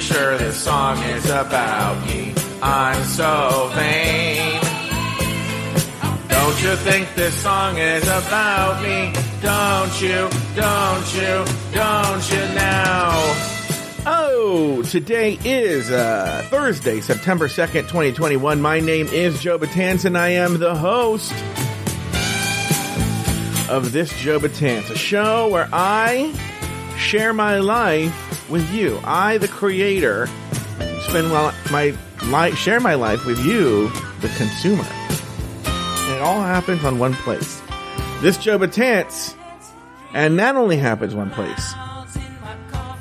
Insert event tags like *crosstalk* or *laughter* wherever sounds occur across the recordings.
sure this song is about me. I'm so vain. Don't you think this song is about me? Don't you, don't you, don't you now? Oh, today is uh, Thursday, September 2nd, 2021. My name is Joe Betance, and I am the host of this Joe Betance, a show where I share my life with you. I, the creator, spend my life, share my life with you, the consumer. And it all happens on one place. This Joe Betance, and that only happens one place.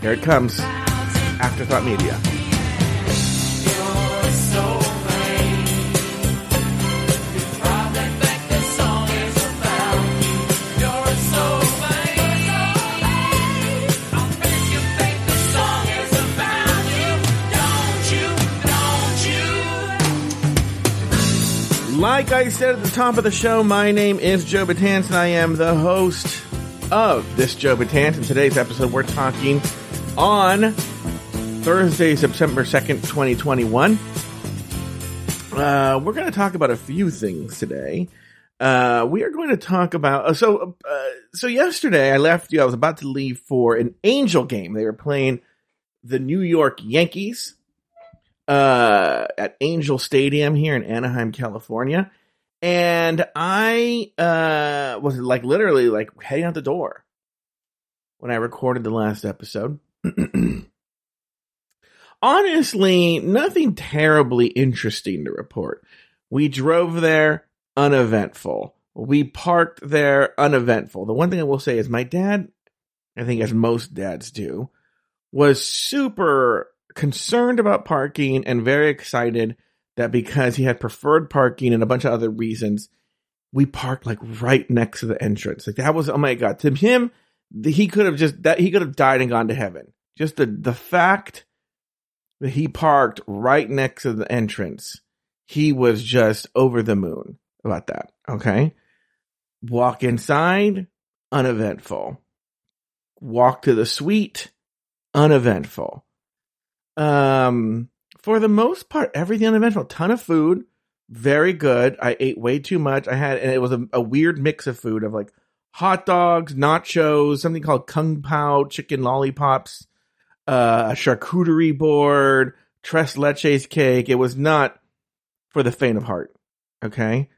Here it comes. Afterthought Media. Like I said at the top of the show, my name is Joe Betance and I am the host of this Joe Betance. In today's episode, we're talking on Thursday, September 2nd, 2021. Uh, we're going to talk about a few things today. Uh, we are going to talk about, uh, so, uh, so yesterday I left you, I was about to leave for an Angel game. They were playing the New York Yankees uh, at Angel Stadium here in Anaheim, California. And I uh, was like literally like heading out the door when I recorded the last episode. *clears throat* Honestly, nothing terribly interesting to report. We drove there uneventful. We parked there uneventful. The one thing I will say is my dad, I think as most dads do, was super concerned about parking and very excited that because he had preferred parking and a bunch of other reasons, we parked like right next to the entrance. Like that was, oh my God, to him, he could have just, that he could have died and gone to heaven. Just the, the fact that he parked right next to the entrance, he was just over the moon about that. Okay. Walk inside, uneventful. Walk to the suite, uneventful. Um, for the most part, everything uneventful. Ton of food, very good. I ate way too much. I had, and it was a, a weird mix of food of like hot dogs, nachos, something called kung pao chicken lollipops, uh, a charcuterie board, tres leches cake. It was not for the faint of heart. Okay.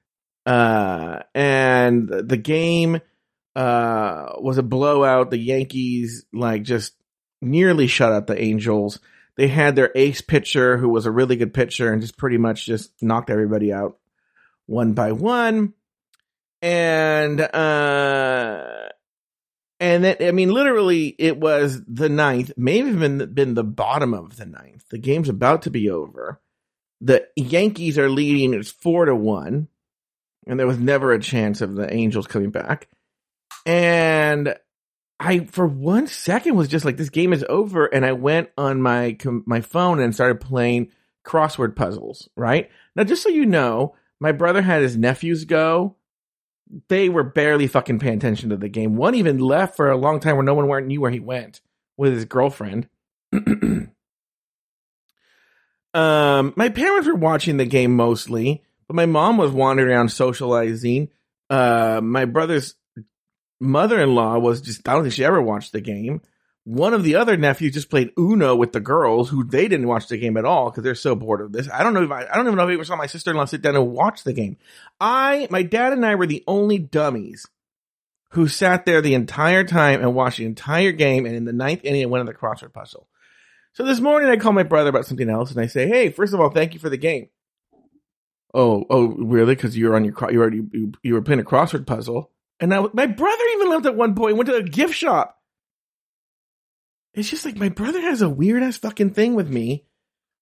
Uh, and the game, uh, was a blowout. The Yankees, like, just nearly shut out the Angels they had their ace pitcher who was a really good pitcher and just pretty much just knocked everybody out one by one. And uh and that I mean literally it was the ninth, maybe even been the bottom of the ninth. The game's about to be over. The Yankees are leading, it's four to one. And there was never a chance of the Angels coming back. And I for one second was just like this game is over, and I went on my my phone and started playing crossword puzzles. Right now, just so you know, my brother had his nephews go. They were barely fucking paying attention to the game. One even left for a long time where no one knew where he went with his girlfriend. *clears throat* um, my parents were watching the game mostly, but my mom was wandering around socializing. Uh, my brother's mother-in-law was just I don't think she ever watched the game. One of the other nephews just played Uno with the girls who they didn't watch the game at all because they're so bored of this. I don't know if I, I don't even know if I ever saw my sister-in-law sit down and watch the game. I, my dad and I were the only dummies who sat there the entire time and watched the entire game. And in the ninth inning, it went on the crossword puzzle. So this morning I call my brother about something else and I say, Hey, first of all, thank you for the game. Oh, oh, really? Cause you're on your, you already, you, you were playing a crossword puzzle. And I, my brother even left at one point, went to a gift shop. It's just like my brother has a weird ass fucking thing with me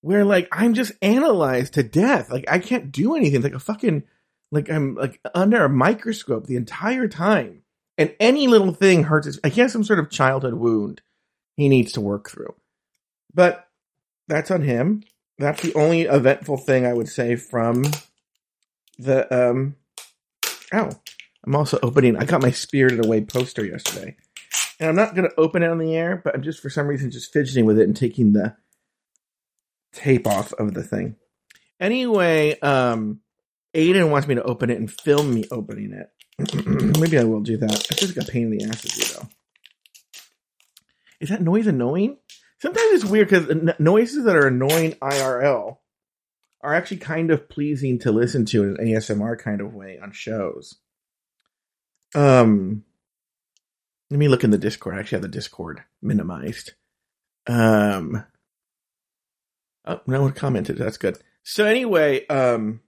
where like I'm just analyzed to death. Like I can't do anything. It's like a fucking, like I'm like under a microscope the entire time. And any little thing hurts. I guess some sort of childhood wound he needs to work through. But that's on him. That's the only eventful thing I would say from the um. Ow! I'm also opening. I got my Spirited Away poster yesterday, and I'm not going to open it on the air, but I'm just for some reason just fidgeting with it and taking the tape off of the thing. Anyway, um, Aiden wants me to open it and film me opening it. *clears throat* Maybe I will do that. It's just like a pain in the ass to do though. Is that noise annoying? Sometimes it's weird because noises that are annoying IRL are actually kind of pleasing to listen to in an ASMR kind of way on shows. Um, let me look in the Discord. I actually have the Discord minimized. Um, oh, no one commented. That's good. So anyway, um,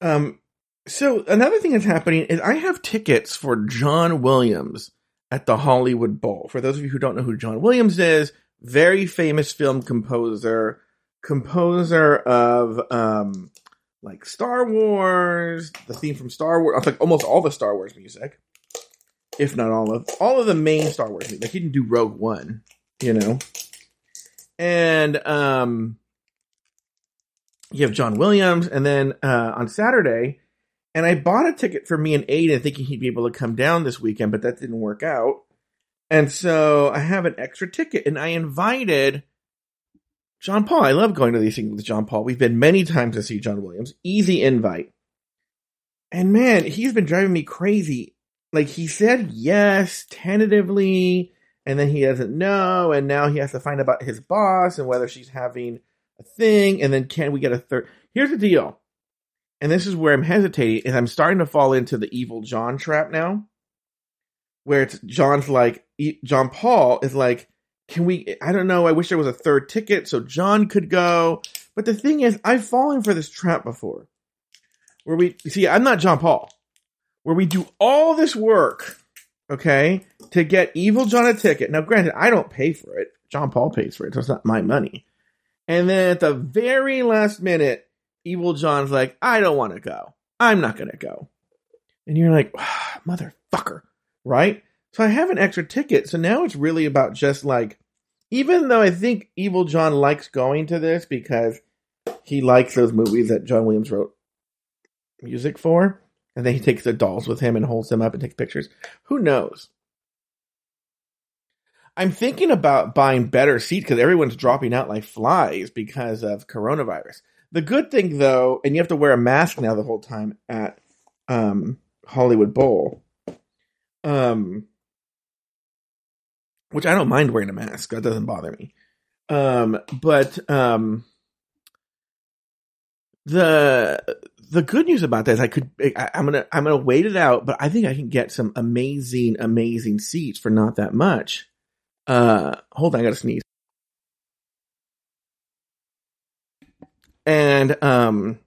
um, so another thing that's happening is I have tickets for John Williams at the Hollywood Bowl. For those of you who don't know who John Williams is, very famous film composer, composer of um like Star Wars, the theme from Star Wars, like almost all the Star Wars music, if not all of all of the main Star Wars music. Like he didn't do Rogue One, you know. And um you have John Williams, and then uh on Saturday, and I bought a ticket for me and Aiden thinking he'd be able to come down this weekend, but that didn't work out. And so I have an extra ticket and I invited John Paul. I love going to these things with John Paul. We've been many times to see John Williams. Easy invite. And man, he's been driving me crazy. Like he said yes tentatively, and then he doesn't know, and now he has to find out his boss and whether she's having a thing, and then can we get a third? Here's the deal, and this is where I'm hesitating, and I'm starting to fall into the evil John trap now where it's John's like John Paul is like, can we? I don't know. I wish there was a third ticket so John could go. But the thing is, I've fallen for this trap before, where we see I'm not John Paul, where we do all this work, okay, to get Evil John a ticket. Now, granted, I don't pay for it. John Paul pays for it, so it's not my money. And then at the very last minute, Evil John's like, I don't want to go. I'm not going to go. And you're like, ah, motherfucker right? So I have an extra ticket. So now it's really about just like, even though I think Evil John likes going to this because he likes those movies that John Williams wrote music for, and then he takes the dolls with him and holds them up and takes pictures. Who knows? I'm thinking about buying better seats because everyone's dropping out like flies because of coronavirus. The good thing though, and you have to wear a mask now the whole time at um, Hollywood Bowl um, which I don't mind wearing a mask. That doesn't bother me. Um, but um, the the good news about this, I could I, I'm gonna I'm gonna wait it out, but I think I can get some amazing amazing seats for not that much. Uh, hold on, I gotta sneeze. And um,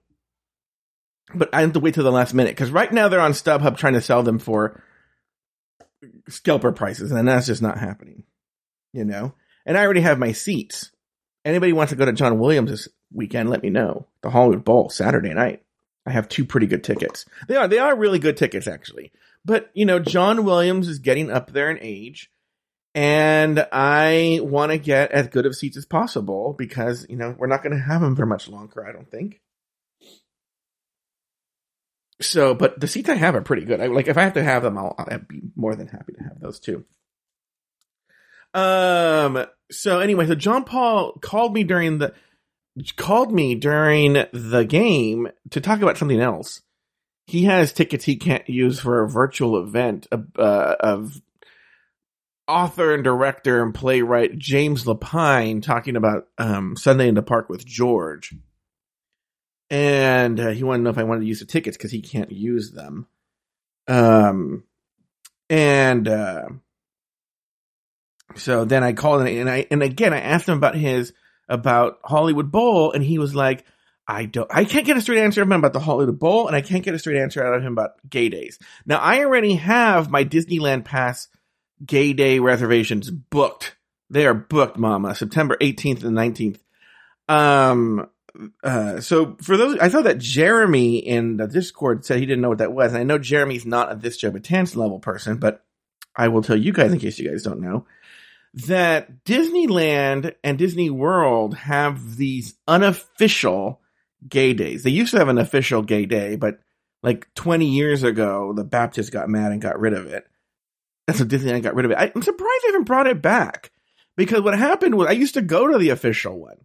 but I have to wait till the last minute because right now they're on StubHub trying to sell them for scalper prices, and that's just not happening. You know, and I already have my seats. Anybody wants to go to John Williams this weekend? Let me know. The Hollywood Bowl Saturday night. I have two pretty good tickets. They are they are really good tickets actually. But you know, John Williams is getting up there in age, and I want to get as good of seats as possible because you know we're not going to have him for much longer. I don't think. So, but the seats I have are pretty good. I, like if I have to have them, I'll, I'll be more than happy to have those too. Um. So anyway, so John Paul called me during the called me during the game to talk about something else. He has tickets he can't use for a virtual event of, uh, of author and director and playwright James Lapine talking about um, Sunday in the Park with George and uh, he wanted to know if I wanted to use the tickets because he can't use them. Um, and uh, so then I called and I and again I asked him about his about Hollywood Bowl, and he was like, I don't, I can't get a straight answer of him about the Hollywood Bowl, and I can't get a straight answer out of him about gay days. Now I already have my Disneyland Pass gay day reservations booked. They are booked, Mama. September 18th and 19th. Um, uh, so for those, I saw that Jeremy in the Discord said he didn't know what that was. And I know Jeremy's not a this Joe Betance level person, but I will tell you guys in case you guys don't know that Disneyland and Disney World have these unofficial gay days. They used to have an official gay day, but like 20 years ago, the Baptists got mad and got rid of it. And so Disneyland got rid of it. I, am surprised they haven't brought it back because what happened was I used to go to the official one.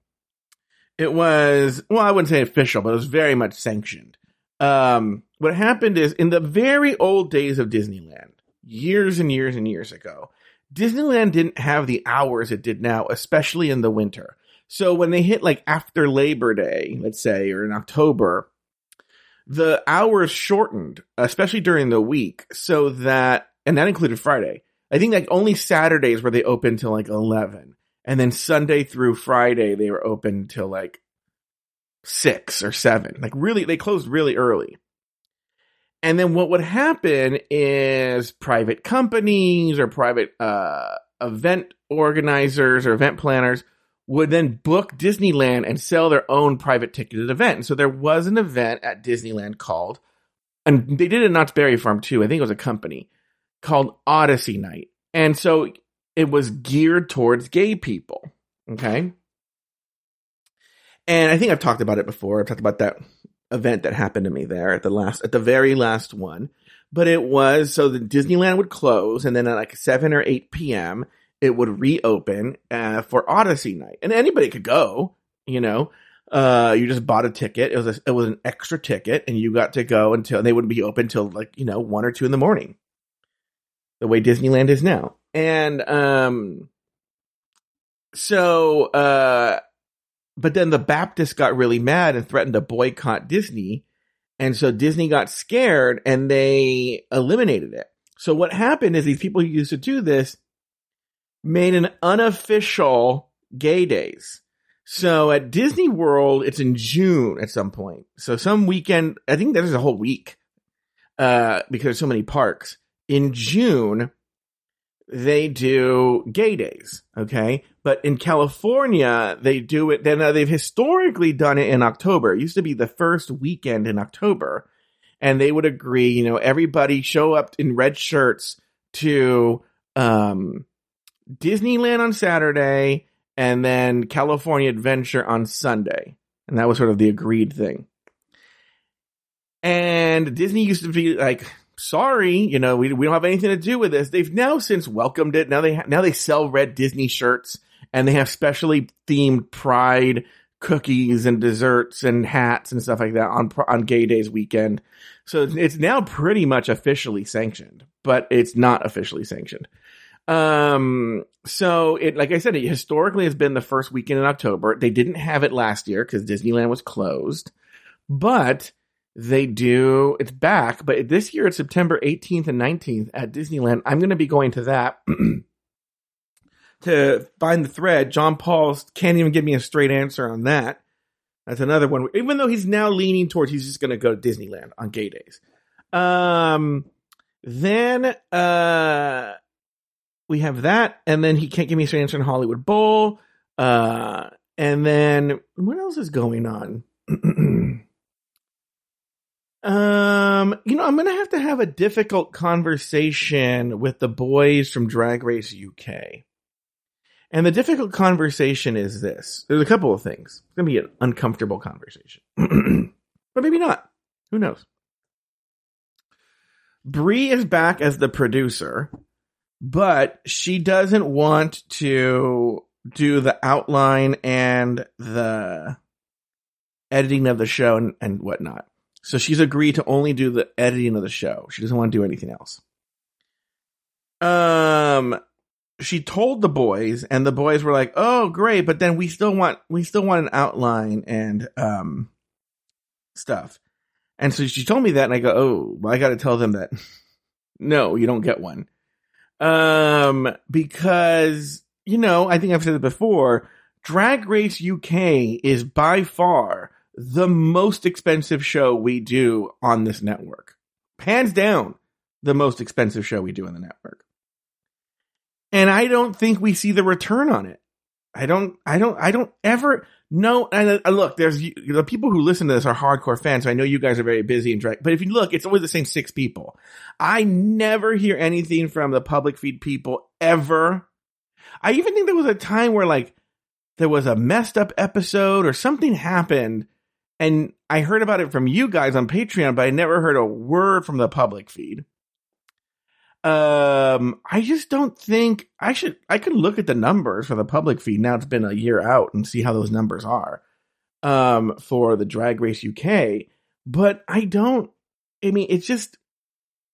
It was, well, I wouldn't say official, but it was very much sanctioned. Um, what happened is in the very old days of Disneyland, years and years and years ago, Disneyland didn't have the hours it did now, especially in the winter. So when they hit like after Labor Day, let's say, or in October, the hours shortened, especially during the week, so that, and that included Friday. I think like only Saturdays were they open till like 11. And then Sunday through Friday, they were open till like six or seven. Like really, they closed really early. And then what would happen is private companies or private, uh, event organizers or event planners would then book Disneyland and sell their own private ticketed event. So there was an event at Disneyland called, and they did it at Knott's Berry Farm too. I think it was a company called Odyssey Night. And so it was geared towards gay people. Okay. And I think I've talked about it before. I've talked about that event that happened to me there at the last, at the very last one. But it was so the Disneyland would close and then at like 7 or 8 p.m., it would reopen uh, for Odyssey night, and anybody could go. You know, uh, you just bought a ticket. It was a, it was an extra ticket, and you got to go until they wouldn't be open until like you know one or two in the morning. The way Disneyland is now, and um, so uh, but then the Baptists got really mad and threatened to boycott Disney, and so Disney got scared and they eliminated it. So what happened is these people who used to do this made an unofficial gay days. So at Disney World, it's in June at some point. So some weekend, I think there's a whole week, uh, because there's so many parks. In June, they do gay days. Okay. But in California, they do it, then uh, they've historically done it in October. It used to be the first weekend in October. And they would agree, you know, everybody show up in red shirts to, um, Disneyland on Saturday and then California Adventure on Sunday. And that was sort of the agreed thing. And Disney used to be like, sorry, you know, we, we don't have anything to do with this. They've now since welcomed it. Now they, ha- now they sell red Disney shirts and they have specially themed pride cookies and desserts and hats and stuff like that on, on gay days weekend. So it's now pretty much officially sanctioned, but it's not officially sanctioned. Um, so it, like I said, it historically has been the first weekend in October. They didn't have it last year because Disneyland was closed, but they do, it's back. But this year it's September 18th and 19th at Disneyland. I'm going to be going to that. *clears throat* to find the thread, John Paul can't even give me a straight answer on that. That's another one. Even though he's now leaning towards he's just going to go to Disneyland on gay days. Um, then uh we have that, and then he can't give me a straight answer in Hollywood Bowl. Uh, and then what else is going on? Um, you know, I'm gonna have to have a difficult conversation with the boys from Drag Race UK. And the difficult conversation is this. There's a couple of things. It's gonna be an uncomfortable conversation. *clears throat* but maybe not. Who knows? Brie is back as the producer but she doesn't want to do the outline and the editing of the show and, and whatnot. So she's agreed to only do the editing of the show. She doesn't want to do anything else. Um, she told the boys, and the boys were like, "Oh, great!" But then we still want we still want an outline and um stuff. And so she told me that, and I go, "Oh, well, I got to tell them that *laughs* no, you don't get one." Um, because, you know, I think I've said it before, Drag Race UK is by far the most expensive show we do on this network. Hands down, the most expensive show we do on the network. And I don't think we see the return on it. I don't, I don't, I don't ever, know. and uh, look, there's the people who listen to this are hardcore fans. So I know you guys are very busy and drag, but if you look, it's always the same six people. I never hear anything from the public feed people ever. I even think there was a time where like there was a messed up episode or something happened and I heard about it from you guys on Patreon, but I never heard a word from the public feed. Um, I just don't think I should. I could look at the numbers for the public feed now. It's been a year out and see how those numbers are. Um, for the Drag Race UK, but I don't. I mean, it's just.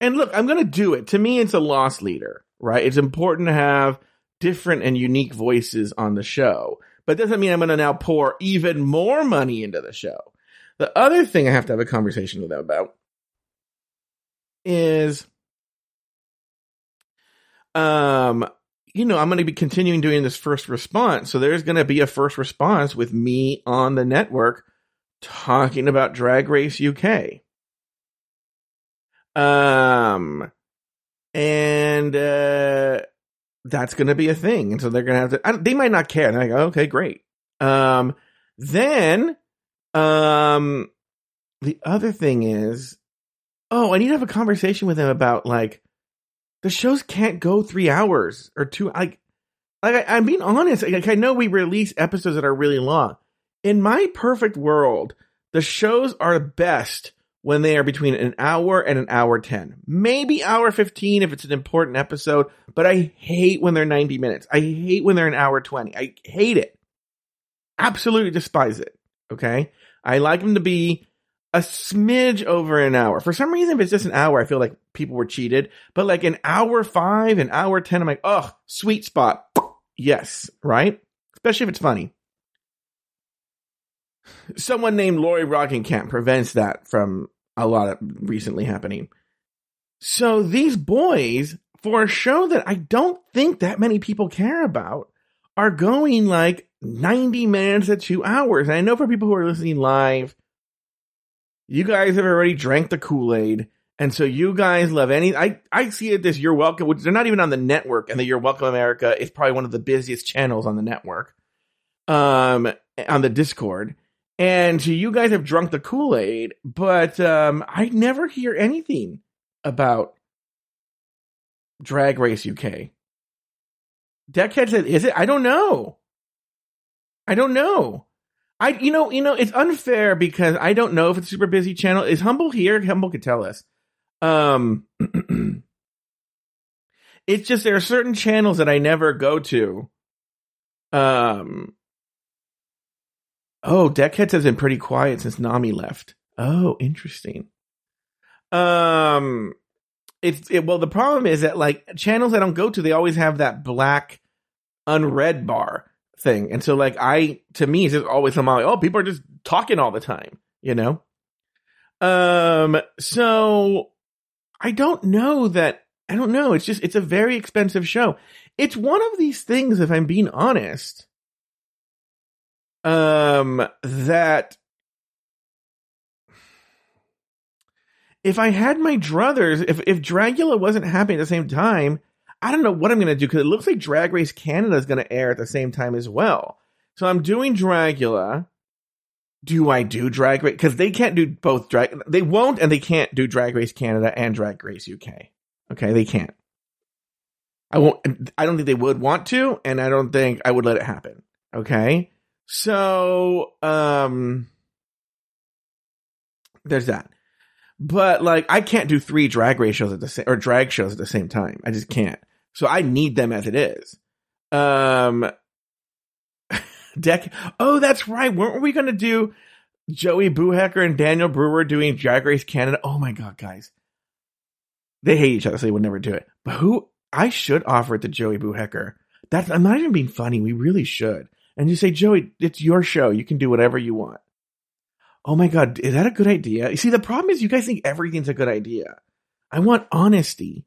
And look, I'm gonna do it. To me, it's a loss leader, right? It's important to have different and unique voices on the show, but doesn't mean I'm gonna now pour even more money into the show. The other thing I have to have a conversation with them about is um you know i'm going to be continuing doing this first response. So there's going to be a first response with me on the network talking about drag race uk um and uh that's going to be a thing. And so they're going to have to they might not care. They're like okay great. Um then um the other thing is oh i need to have a conversation with him about like the shows can't go three hours or two. Like, like I, am being honest. Like, I know we release episodes that are really long. In my perfect world, the shows are the best when they are between an hour and an hour 10. Maybe hour 15 if it's an important episode, but I hate when they're 90 minutes. I hate when they're an hour 20. I hate it. Absolutely despise it. Okay. I like them to be a smidge over an hour. For some reason, if it's just an hour, I feel like people were cheated. But like an hour five, an hour 10, I'm like, oh, sweet spot. Yes, right? Especially if it's funny. Someone named Lori Roggenkamp prevents that from a lot of recently happening. So these boys, for a show that I don't think that many people care about, are going like 90 minutes to two hours. And I know for people who are listening live, you guys have already drank the Kool-Aid. And so you guys love any, I, I see it as You're Welcome, which they're not even on the network and the You're Welcome America is probably one of the busiest channels on the network, um, on the Discord. And so you guys have drunk the Kool-Aid, but, um, I never hear anything about Drag Race UK. Deckhead said, is it? I don't know. I don't know. I you know you know it's unfair because I don't know if it's super busy channel. Is Humble here? Humble could tell us. Um, *clears throat* it's just there are certain channels that I never go to. Um. Oh, Deckheads has been pretty quiet since Nami left. Oh, interesting. Um, it's it, well. The problem is that like channels I don't go to, they always have that black unread bar thing. And so like I to me it's always something like, oh, people are just talking all the time, you know? Um so I don't know that I don't know. It's just it's a very expensive show. It's one of these things, if I'm being honest, um that if I had my druthers, if if Dragula wasn't happening at the same time, I don't know what I'm going to do because it looks like Drag Race Canada is going to air at the same time as well. So I'm doing Dragula. Do I do Drag Race? Because they can't do both drag. They won't, and they can't do Drag Race Canada and Drag Race UK. Okay, they can't. I won't. I don't think they would want to, and I don't think I would let it happen. Okay, so um, there's that. But like, I can't do three drag race shows at the same or drag shows at the same time. I just can't. So I need them as it is. Um, *laughs* deck. Oh, that's right. Weren't we going to do Joey Boohecker and Daniel Brewer doing Drag Race Canada? Oh my God, guys. They hate each other, so they would never do it. But who, I should offer it to Joey Boohecker. That's, I'm not even being funny. We really should. And you say, Joey, it's your show. You can do whatever you want. Oh my God. Is that a good idea? You see, the problem is you guys think everything's a good idea. I want honesty.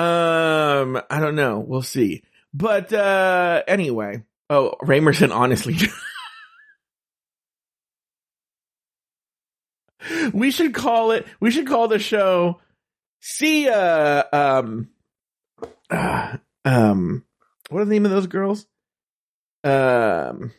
Um, I don't know. We'll see. But uh anyway. Oh, Ramerson honestly. *laughs* we should call it we should call the show see uh um uh, um what are the name of those girls? Um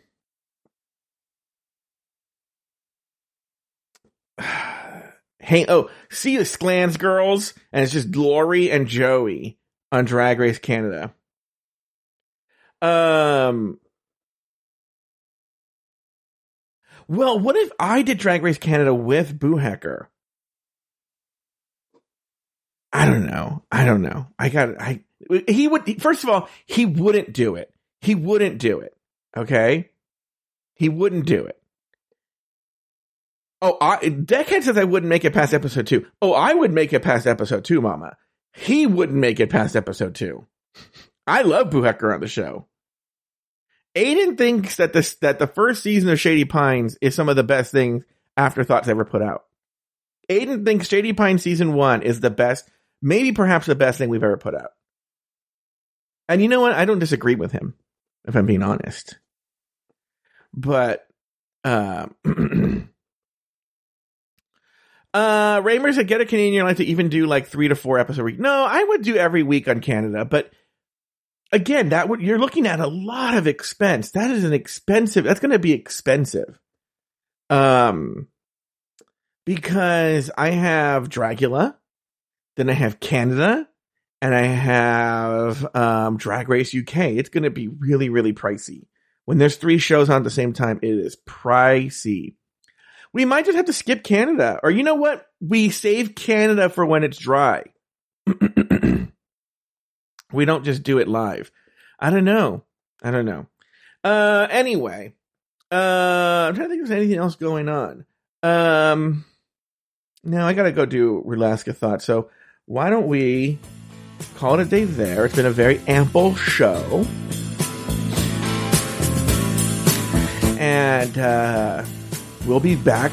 hang oh see the Sklans girls and it's just Lori and Joey on Drag Race Canada. Um Well, what if I did Drag Race Canada with Boo Hacker? I don't know. I don't know. I got I he would first of all, he wouldn't do it. He wouldn't do it. Okay? He wouldn't do it. Oh, I, Deckhead says I wouldn't make it past episode two. Oh, I would make it past episode two, Mama. He wouldn't make it past episode two. I love Buhecker on the show. Aiden thinks that this that the first season of Shady Pines is some of the best things Afterthoughts ever put out. Aiden thinks Shady Pines season one is the best, maybe perhaps the best thing we've ever put out. And you know what? I don't disagree with him, if I'm being honest. But uh, *clears throat* uh Raymer said get a Canadian like to even do like three to four episodes a week. No, I would do every week on Canada, but again, that would you're looking at a lot of expense. That is an expensive. That's going to be expensive. Um, because I have Dragula, then I have Canada, and I have um Drag Race UK. It's going to be really, really pricey. When there's three shows on at the same time, it is pricey. We might just have to skip Canada, or you know what? We save Canada for when it's dry. *clears throat* we don't just do it live. I don't know. I don't know. Uh, anyway, uh, I'm trying to think if there's anything else going on. Um, now I gotta go do Relaska thought. So why don't we call it a day there? It's been a very ample show, and uh, we'll be back.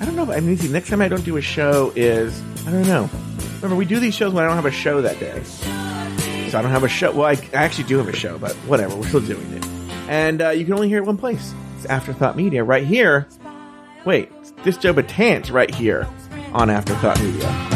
I don't know. I mean, next time I don't do a show is I don't know. Remember, we do these shows when I don't have a show that day. So I don't have a show. Well, I, I actually do have a show, but whatever. We're still doing it. And uh, you can only hear it one place. It's Afterthought Media right here. Wait, this Joe Betance right here on Afterthought Media.